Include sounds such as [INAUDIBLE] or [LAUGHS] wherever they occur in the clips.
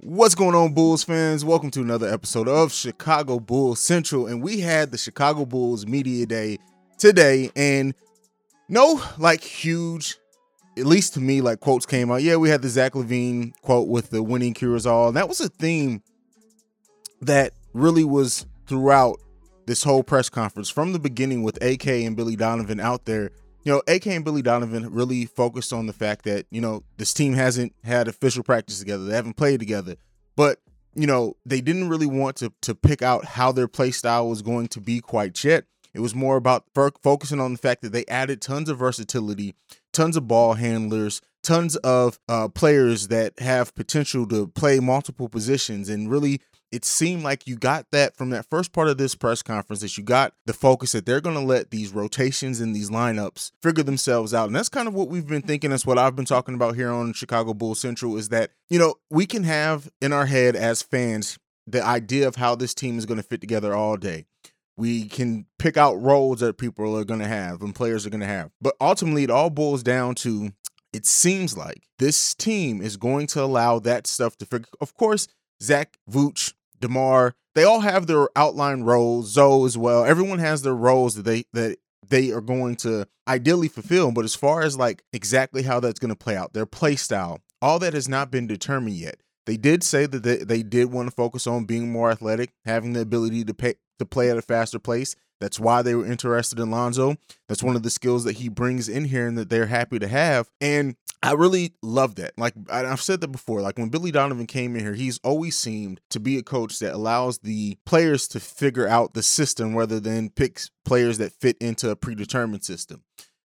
What's going on, Bulls fans? Welcome to another episode of Chicago Bulls Central. And we had the Chicago Bulls Media Day today, and no, like, huge, at least to me, like, quotes came out. Yeah, we had the Zach LaVine quote with the winning cures all. And that was a theme that really was throughout this whole press conference from the beginning with AK and Billy Donovan out there you know, AK and Billy Donovan really focused on the fact that, you know, this team hasn't had official practice together. They haven't played together. But, you know, they didn't really want to to pick out how their play style was going to be quite yet. It was more about focusing on the fact that they added tons of versatility, tons of ball handlers, tons of uh, players that have potential to play multiple positions and really it seemed like you got that from that first part of this press conference that you got the focus that they're going to let these rotations and these lineups figure themselves out. And that's kind of what we've been thinking. That's what I've been talking about here on Chicago Bull Central is that, you know, we can have in our head as fans the idea of how this team is going to fit together all day. We can pick out roles that people are going to have and players are going to have. But ultimately, it all boils down to it seems like this team is going to allow that stuff to figure. Of course, Zach Vooch DeMar, they all have their outline roles. Zoe as well. Everyone has their roles that they that they are going to ideally fulfill. But as far as like exactly how that's going to play out, their play style, all that has not been determined yet. They did say that they, they did want to focus on being more athletic, having the ability to pay, to play at a faster pace. That's why they were interested in Lonzo. That's one of the skills that he brings in here and that they're happy to have. And I really love that. Like I've said that before. Like when Billy Donovan came in here, he's always seemed to be a coach that allows the players to figure out the system rather than picks players that fit into a predetermined system.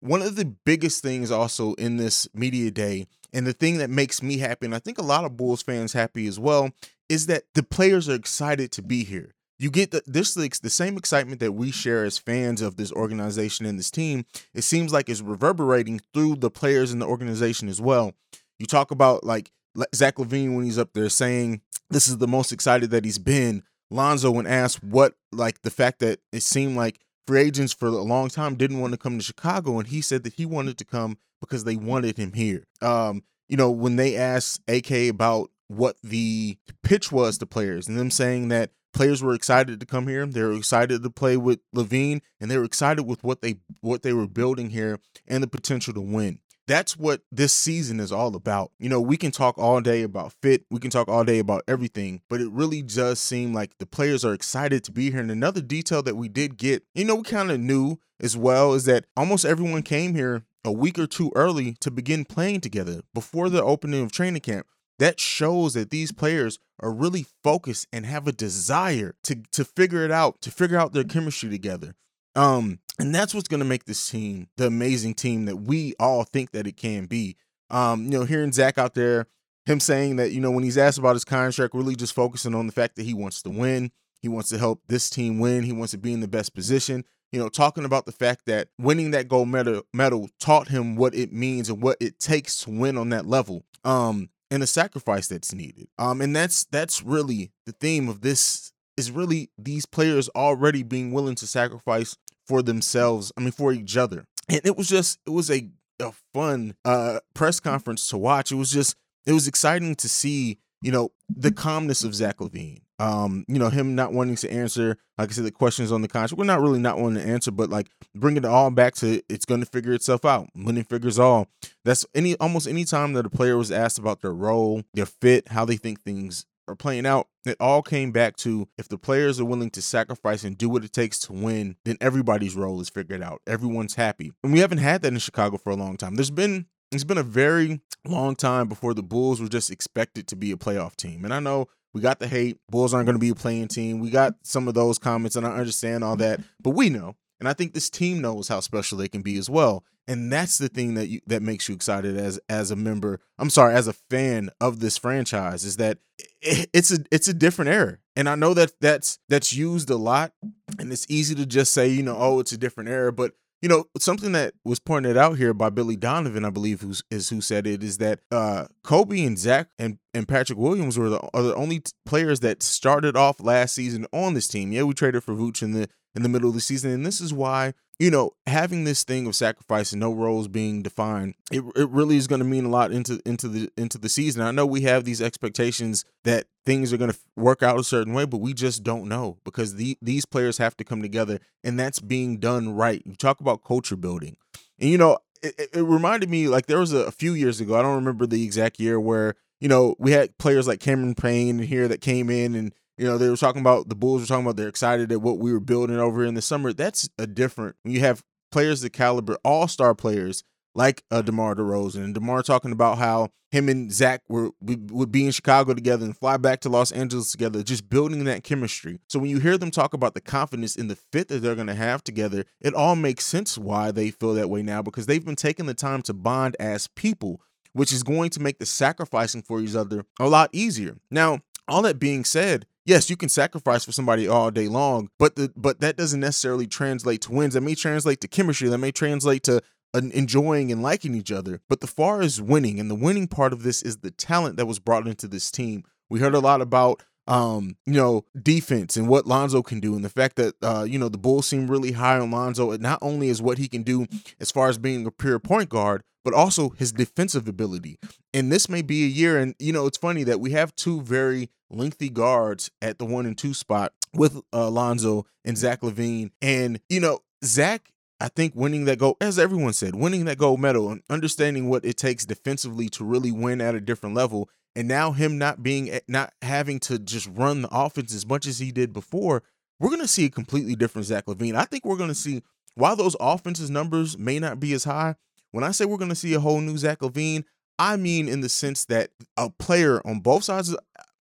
One of the biggest things also in this media day, and the thing that makes me happy, and I think a lot of Bulls fans happy as well, is that the players are excited to be here you get the, this the same excitement that we share as fans of this organization and this team. It seems like it's reverberating through the players in the organization as well. You talk about like Zach LaVine when he's up there saying this is the most excited that he's been. Lonzo, when asked what like the fact that it seemed like free agents for a long time didn't want to come to Chicago, and he said that he wanted to come because they wanted him here. Um, you know, when they asked AK about what the pitch was to players and them saying that players were excited to come here. They were excited to play with LaVine, and they were excited with what they what they were building here and the potential to win. That's what this season is all about. You know, we can talk all day about fit, we can talk all day about everything, but it really does seem like the players are excited to be here. And another detail that we did get, you know, we kind of knew as well is that almost everyone came here a week or two early to begin playing together before the opening of training camp that shows that these players are really focused and have a desire to to figure it out, to figure out their chemistry together. Um, and that's what's going to make this team the amazing team that we all think that it can be. Um, you know, hearing Zach out there, him saying that you know when he's asked about his contract, really just focusing on the fact that he wants to win, he wants to help this team win, he wants to be in the best position. You know, talking about the fact that winning that gold medal medal taught him what it means and what it takes to win on that level. Um, and the sacrifice that's needed. Um, and that's that's really the theme of this is really these players already being willing to sacrifice for themselves. I mean, for each other. And it was just it was a a fun uh press conference to watch. It was just it was exciting to see you know the calmness of Zach LaVine um, you know, him not wanting to answer, like I said, the questions on the contract. We're not really not wanting to answer, but like bringing it all back to it's going to figure itself out. When it figures all. That's any almost any time that a player was asked about their role, their fit, how they think things are playing out, it all came back to if the players are willing to sacrifice and do what it takes to win, then everybody's role is figured out. Everyone's happy. And we haven't had that in Chicago for a long time. There's been it's been a very long time before the Bulls were just expected to be a playoff team. And I know we got the hate. Bulls aren't going to be a playing team. We got some of those comments, and I understand all that. But we know, and I think this team knows how special they can be as well. And that's the thing that you that makes you excited as as a member. I'm sorry, as a fan of this franchise, is that it's a it's a different era. And I know that that's that's used a lot, and it's easy to just say, you know, oh, it's a different era. But you know, something that was pointed out here by Billy Donovan, I believe, who's is who said it, is that uh, Coby and Zach and, and Patrick Williams were the, are the only t- players that started off last season on this team. Yeah, we traded for Vooch in the in the middle of the season. And this is why, you know, having this thing of sacrifice and no roles being defined, it, it really is going to mean a lot into into the into the season. I know we have these expectations that things are going to work out a certain way, but we just don't know because the, these players have to come together, and that's being done right. You talk about culture building, and you know, it, it reminded me like there was a, a few years ago. I don't remember the exact year where you know we had players like Cameron Payne here that came in and you know, they were talking about the Bulls were talking about they're excited at what we were building over in the summer. That's a different when you have players the caliber, all star players like uh, DeMar DeRozan and DeMar talking about how him and Zach were would be in Chicago together and fly back to Los Angeles together, just building that chemistry. So when you hear them talk about the confidence in the fit that they're going to have together, it all makes sense why they feel that way now because they've been taking the time to bond as people, which is going to make the sacrificing for each other a lot easier. Now, all that being said, yes, you can sacrifice for somebody all day long, but the but that doesn't necessarily translate to wins. That may translate to chemistry. That may translate to enjoying and liking each other. But the far is winning, and the winning part of this is the talent that was brought into this team. We heard a lot about um, you know, defense and what Lonzo can do, and the fact that uh, you know, the Bulls seem really high on Lonzo, not only is what he can do as far as being a pure point guard, but also his defensive ability. And this may be a year, and you know, it's funny that we have two very lengthy guards at the one and two spot with uh, Lonzo and Zach LaVine. And, you know, Zach, I think winning that gold, as everyone said, winning that gold medal and understanding what it takes defensively to really win at a different level. And now him not being, not having to just run the offense as much as he did before, we're going to see a completely different Zach LaVine. I think we're going to see, while those offenses numbers may not be as high, when I say we're going to see a whole new Zach LaVine, I mean in the sense that a player on both sides,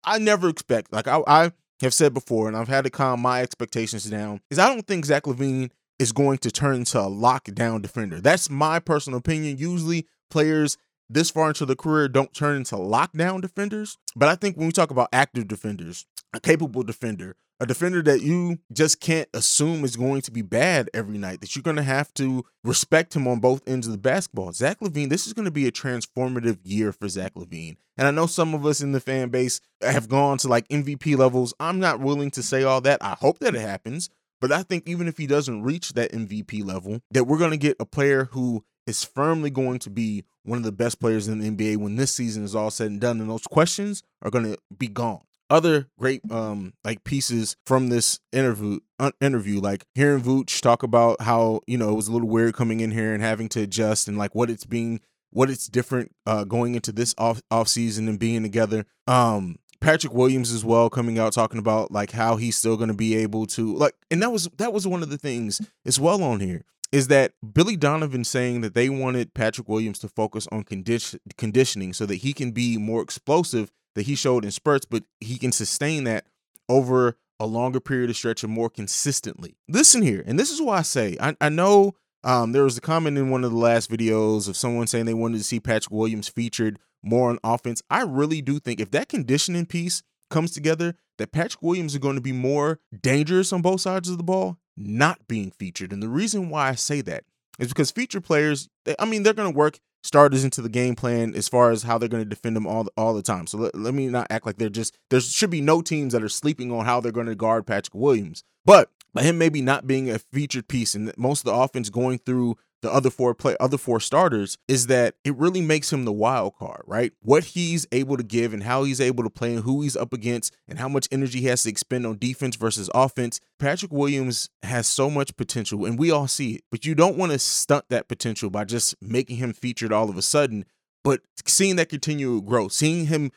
I never expect like I, I have said before, and I've had to calm my expectations down. Is I don't think Zach LaVine is going to turn into a lockdown defender. That's my personal opinion. Usually, players this far into the career don't turn into lockdown defenders. But I think when we talk about active defenders, a capable defender, a defender that you just can't assume is going to be bad every night, that you're going to have to respect him on both ends of the basketball. Zach LaVine, this is going to be a transformative year for Zach LaVine. And I know some of us in the fan base have gone to like MVP levels. I'm not willing to say all that. I hope that it happens. But I think even if he doesn't reach that MVP level, that we're going to get a player who is firmly going to be one of the best players in the NBA when this season is all said and done. And those questions are going to be gone other great um like pieces from this interview uh, interview like hearing Vooch talk about how you know it was a little weird coming in here and having to adjust and like what it's being what it's different uh going into this off off season and being together. Um Patrick Williams as well coming out talking about like how he's still going to be able to like and that was that was one of the things as well on here is that Billy Donovan saying that they wanted Patrick Williams to focus on condition conditioning so that he can be more explosive that he showed in spurts, but he can sustain that over a longer period of stretch and more consistently. Listen here, and this is why I say I, I know um, there was a comment in one of the last videos of someone saying they wanted to see Patrick Williams featured more on offense. I really do think if that conditioning piece comes together, that Patrick Williams is going to be more dangerous on both sides of the ball, not being featured. And the reason why I say that is because featured players, I mean, they're going to work starters into the game plan as far as how they're going to defend them all all the time. So let, let me not act like they're just there should be no teams that are sleeping on how they're going to guard Patrick Williams. But by him maybe not being a featured piece and most of the offense going through the other four play other four starters is that it really makes him the wild card, right? What he's able to give and how he's able to play and who he's up against and how much energy he has to expend on defense versus offense. Patrick Williams has so much potential and we all see it, but you don't want to stunt that potential by just making him featured all of a sudden, but seeing that continue to grow, seeing him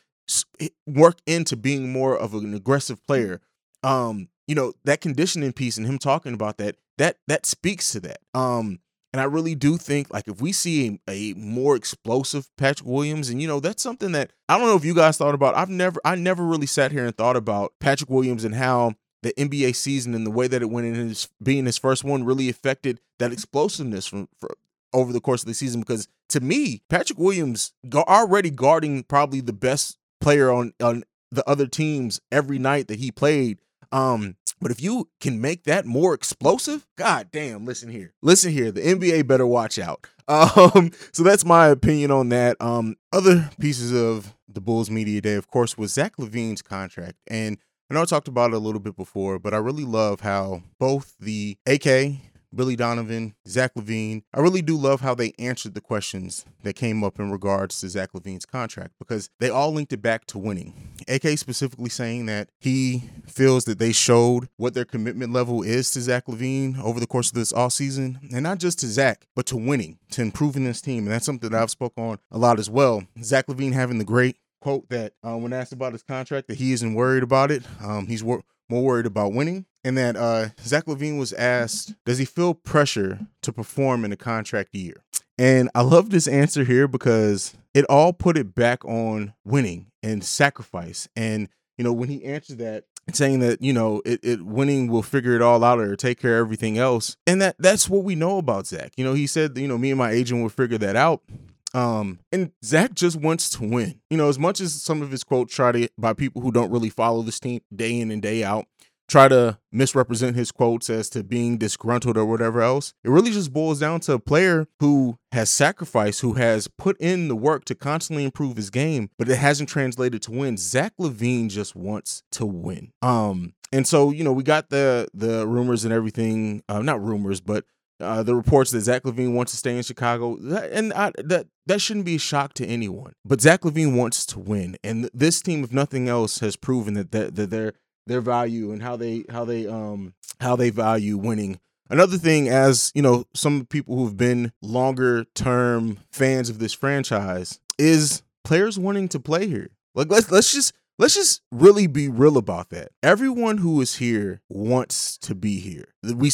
work into being more of an aggressive player um you know that conditioning piece and him talking about that that that speaks to that um and I really do think like if we see a, a, more explosive Patrick Williams, and you know, that's something that I don't know if you guys thought about. I've never I never really sat here and thought about Patrick Williams and how the NBA season and the way that it went in his being his first one really affected that explosiveness from for, over the course of the season. Because to me, Patrick Williams already guarding probably the best player on on the other teams every night that he played. Um, but if you can make that more explosive, god damn, listen here. Listen here. The NBA better watch out. [LAUGHS] Um, so that's my opinion on that. Um, other pieces of the Bulls media day, of course, was Zach LaVine's contract. And I know I talked about it a little bit before, but I really love how both the AK Billy Donovan, Zach LaVine. I really do love how they answered the questions that came up in regards to Zach LaVine's contract because they all linked it back to winning. AK specifically saying that he feels that they showed what their commitment level is to Zach LaVine over the course of this off season, and not just to Zach, but to winning, to improving this team. And that's something that I've spoke on a lot as well. Zach LaVine having the great quote that uh, when asked about his contract that he isn't worried about it. Um, he's wor- more worried about winning. And that uh, Zach LaVine was asked, does he feel pressure to perform in a contract year? And I love this answer here because it all put it back on winning and sacrifice. And, you know, when he answered that, saying that you know it, it winning will figure it all out or take care of everything else and that that's what we know about zach you know he said you know me and my agent will figure that out um, and Zach just wants to win. You know, as much as some of his quotes try to by people who don't really follow this team day in and day out, try to misrepresent his quotes as to being disgruntled or whatever else. It really just boils down to a player who has sacrificed, who has put in the work to constantly improve his game, but it hasn't translated to win. Zach LaVine just wants to win. Um, and so you know we got the the rumors and everything, uh, not rumors, but uh, the reports that Zach LaVine wants to stay in Chicago, and I, that that shouldn't be a shock to anyone. But Zach LaVine wants to win, and this team, if nothing else, has proven that that, that their their value and how they how they um how they value winning. Another thing, as you know, some people who've been longer term fans of this franchise is players wanting to play here. Like let's let's just let's just really be real about that. Everyone who is here wants to be here. We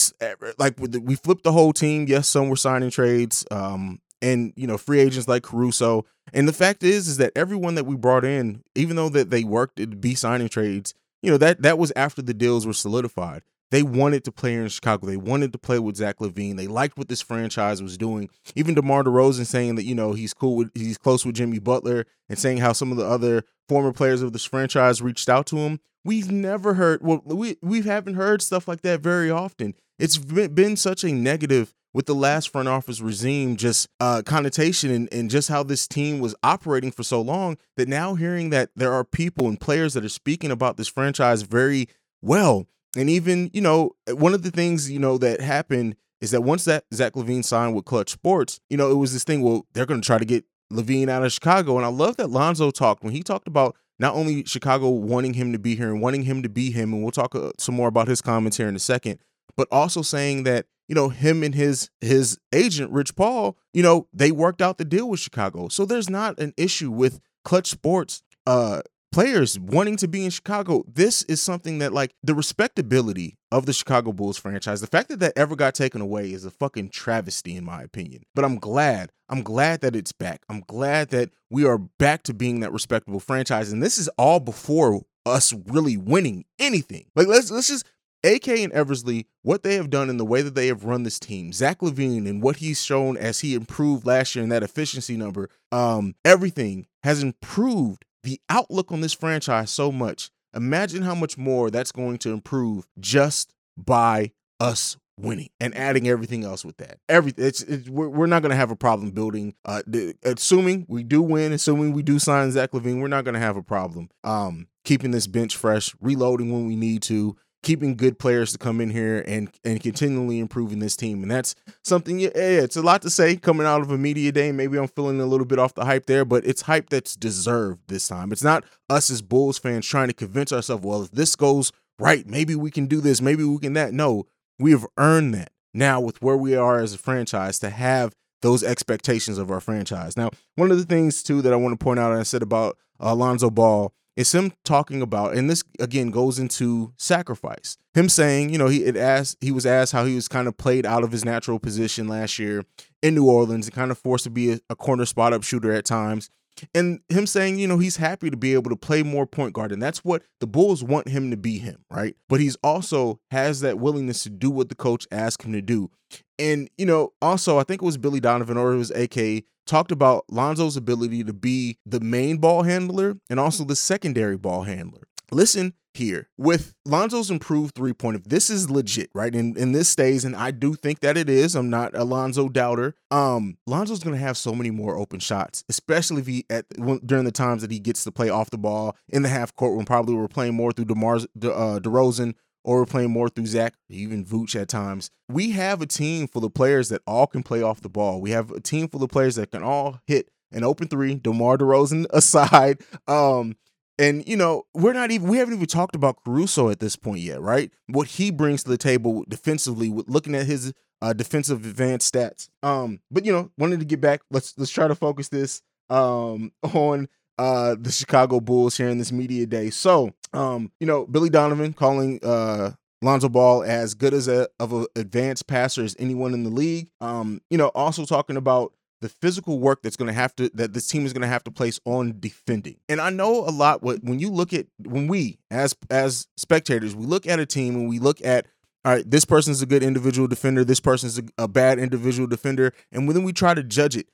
like we flipped the whole team. Yes, some were signing trades, um, and you know free agents like Caruso. And the fact is, is that everyone that we brought in, even though that they worked to be signing trades, you know that that was after the deals were solidified. They wanted to play in Chicago. They wanted to play with Zach LaVine. They liked what this franchise was doing. Even DeMar DeRozan saying that, you know, he's cool with he's close with Jimmy Butler and saying how some of the other former players of this franchise reached out to him. We've never heard well, we we haven't heard stuff like that very often. It's been such a negative with the last front office regime, just uh, connotation and, and just how this team was operating for so long that now hearing that there are people and players that are speaking about this franchise very well and even, you know, one of the things, you know, that happened is that once that Zach LaVine signed with Clutch Sports, you know, it was this thing, well, they're going to try to get LaVine out of Chicago. And I love that Lonzo talked when he talked about not only Chicago wanting him to be here and wanting him to be him, and we'll talk uh, some more about his comments here in a second, but also saying that you know him and his his agent Rich Paul, you know, they worked out the deal with Chicago, so there's not an issue with Clutch Sports uh players wanting to be in Chicago, this is something that like the respectability of the Chicago Bulls franchise, the fact that that ever got taken away is a fucking travesty in my opinion. But I'm glad, I'm glad that it's back. I'm glad that we are back to being that respectable franchise and this is all before us really winning anything. Like let's let's just AK and Eversley, what they have done in the way that they have run this team, Zach LaVine and what he's shown as he improved last year in that efficiency number, um, everything has improved the outlook on this franchise so much. Imagine how much more that's going to improve just by us winning and adding everything else with that. Everything it's, it's we're, not going to have a problem building. Uh, assuming we do win, assuming we do sign Zach LaVine, we're not going to have a problem. Um, keeping this bench fresh, reloading when we need to, keeping good players to come in here and and continually improving this team. And that's something yeah, it's a lot to say coming out of a media day. Maybe I'm feeling a little bit off the hype there, but it's hype that's deserved this time. It's not us as Bulls fans trying to convince ourselves, well, if this goes right, maybe we can do this, maybe we can that. No, we have earned that now with where we are as a franchise to have those expectations of our franchise. Now, one of the things too that I want to point out, and I said about Alonzo Ball it's him talking about, and this again goes into sacrifice. Him saying, you know, he it asked he was asked how he was kind of played out of his natural position last year in New Orleans and kind of forced to be a, a corner spot up shooter at times. And him saying, you know, he's happy to be able to play more point guard. And that's what the Bulls want him to be him, right? But he's also has that willingness to do what the coach asked him to do. And, you know, also, I think it was Billy Donovan or it was AK talked about Lonzo's ability to be the main ball handler and also the secondary ball handler. listen here with Lonzo's improved three point. If this is legit, right, and, and this stays, and I do think that it is. I'm not a Lonzo doubter. Um, Lonzo's going to have so many more open shots, especially if he at during the times that he gets to play off the ball in the half court when probably we're playing more through Demar's De, uh, DeRozan or we're playing more through Zach, even Vooch at times. We have a team full of players that all can play off the ball. We have a team full of players that can all hit an open three, DeMar DeRozan [LAUGHS] aside. Um, and you know, we're not even we haven't even talked about Caruso at this point yet, right? What he brings to the table defensively, with looking at his uh, defensive advanced stats. Um, but you know, wanted to get back. Let's let's try to focus this um [LAUGHS] on uh the Chicago Bulls here in this media day. So, um, you know, Billy Donovan calling uh Lonzo Ball as good as a of an advanced passer as anyone in the league. Um, you know, also talking about the physical work that's going to have to that this team is going to have to place on defending. And I know a lot what when you look at when we as as spectators, we look at a team and we look at all right, this person's a good individual defender, this person's a, a bad individual defender, and then we try to judge it.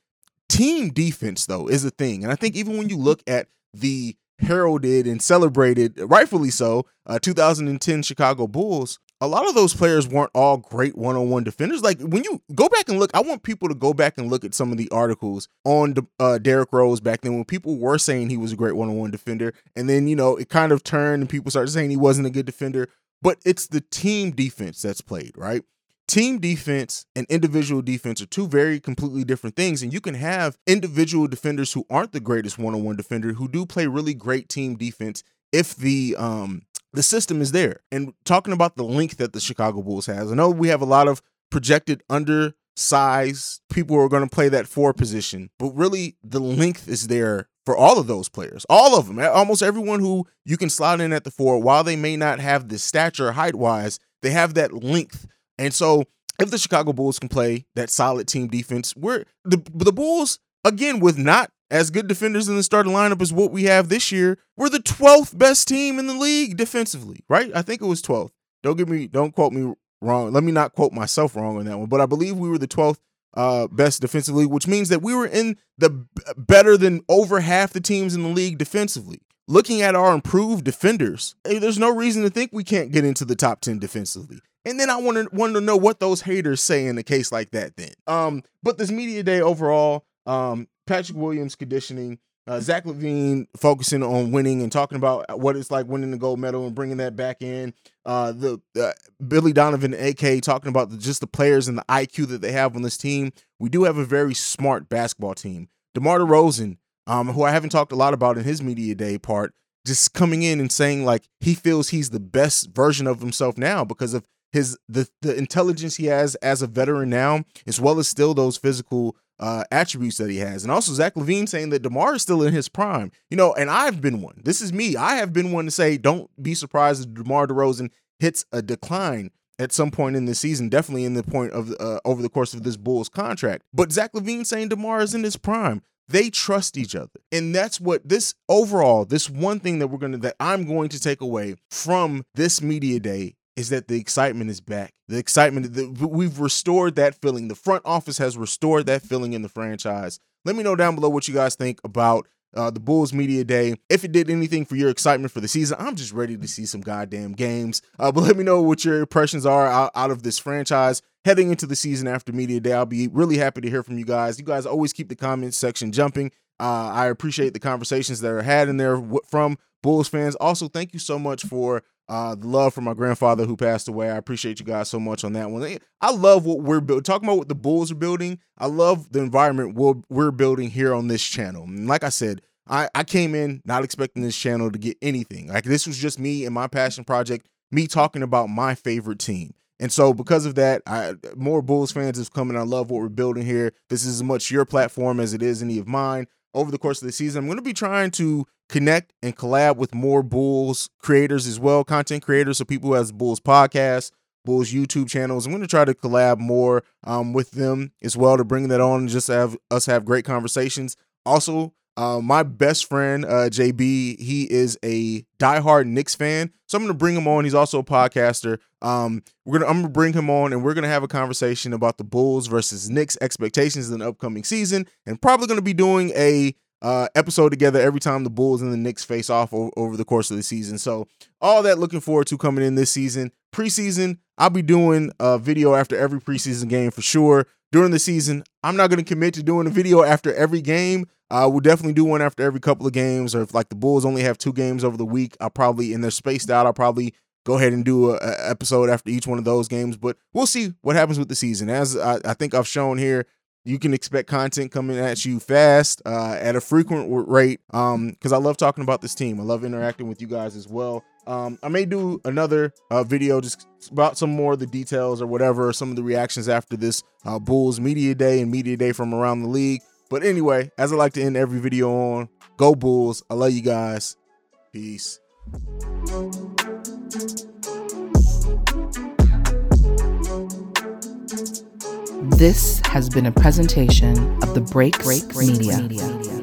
Team defense though is a thing. And I think even when you look at the heralded and celebrated, rightfully so, uh, 2010 Chicago Bulls, a lot of those players weren't all great one-on-one defenders. Like when you go back and look, I want people to go back and look at some of the articles on uh, Derrick Rose back then when people were saying he was a great one-on-one defender, and then you know it kind of turned and people started saying he wasn't a good defender. But it's the team defense that's played right. Team defense and individual defense are two very completely different things. And you can have individual defenders who aren't the greatest one on one defender who do play really great team defense if the um the system is there. And talking about the length that the Chicago Bulls has, I know we have a lot of projected undersized people who are going to play that four position, but really the length is there for all of those players, all of them, almost everyone who you can slot in at the four. While they may not have the stature height wise, they have that length. And so if the Chicago Bulls can play that solid team defense, we're the the Bulls again with not as good defenders in the starting lineup as what we have this year, we're the 12th best team in the league defensively, right? I think it was 12th. Don't get me, don't quote me wrong. Let me not quote myself wrong on that one, but I believe we were the 12th uh, best defensively, which means that we were in the better than over half the teams in the league defensively. Looking at our improved defenders, hey, there's no reason to think we can't get into the top 10 defensively. And then I want to want to know what those haters say in a case like that. Then, um, but this media day overall, um, Patrick Williams conditioning, uh, Zach LaVine focusing on winning and talking about what it's like winning the gold medal and bringing that back in. Uh, the uh, Billy Donovan, AK, talking about the, just the players and the IQ that they have on this team. We do have a very smart basketball team. DeMar DeRozan, um, who I haven't talked a lot about in his media day part, just coming in and saying like he feels he's the best version of himself now because of his the the intelligence he has as a veteran now, as well as still those physical uh, attributes that he has. And also Zach LaVine saying that DeMar is still in his prime. You know, and I've been one. This is me. I have been one to say, don't be surprised if DeMar DeRozan hits a decline at some point in the season, definitely in the point of uh, over the course of this Bulls contract. But Zach LaVine saying DeMar is in his prime. They trust each other. And that's what this overall, this one thing that we're to, that I'm going to take away from this media day is that the excitement is back. The excitement, the, we've restored that feeling. The front office has restored that feeling in the franchise. Let me know down below what you guys think about uh, the Bulls Media Day. If it did anything for your excitement for the season, I'm just ready to see some goddamn games. Uh, but let me know what your impressions are out, out of this franchise heading into the season after Media Day. I'll be really happy to hear from you guys. You guys always keep the comments section jumping. Uh, I appreciate the conversations that are had in there from Bulls fans. Also, thank you so much for uh, the love for my grandfather who passed away. I appreciate you guys so much on that one. I love what we're building. Talking about what the Bulls are building. I love the environment we're, building here on this channel. And like I said, I, I came in not expecting this channel to get anything. Like this was just me and my passion project, me talking about my favorite team. And so because of that, I more Bulls fans come and I love what we're building here. This is as much your platform as it is any of mine. Over the course of the season, I'm going to be trying to connect and collab with more Bulls creators as well, content creators, so people who Bulls podcasts, Bulls YouTube channels. I'm going to try to collab more um, with them as well to bring that on and just have us have great conversations. Also, uh, my best friend uh, JB, he is a diehard Knicks fan, so I'm gonna bring him on. He's also a podcaster. Um, we're gonna I'm gonna bring him on, and we're gonna have a conversation about the Bulls versus Knicks expectations in the upcoming season, and probably gonna be doing a uh, episode together every time the Bulls and the Knicks face off o- over the course of the season. So all that looking forward to coming in this season. Preseason, I'll be doing a video after every preseason game for sure. During the season, I'm not going to commit to doing a video after every game. Uh, we'll definitely do one after every couple of games, or if like the Bulls only have two games over the week, I'll probably and they're spaced out. I'll probably go ahead and do a, a episode after each one of those games. But we'll see what happens with the season. As I, I think I've shown here, you can expect content coming at you fast uh, at a frequent rate um because i love talking about this team i love interacting with you guys as well um i may do another uh, video just about some more of the details or whatever some of the reactions after this uh, bulls media day and media day from around the league but anyway as i like to end every video on go bulls i love you guys peace This has been a presentation of the Break Break Media. Media.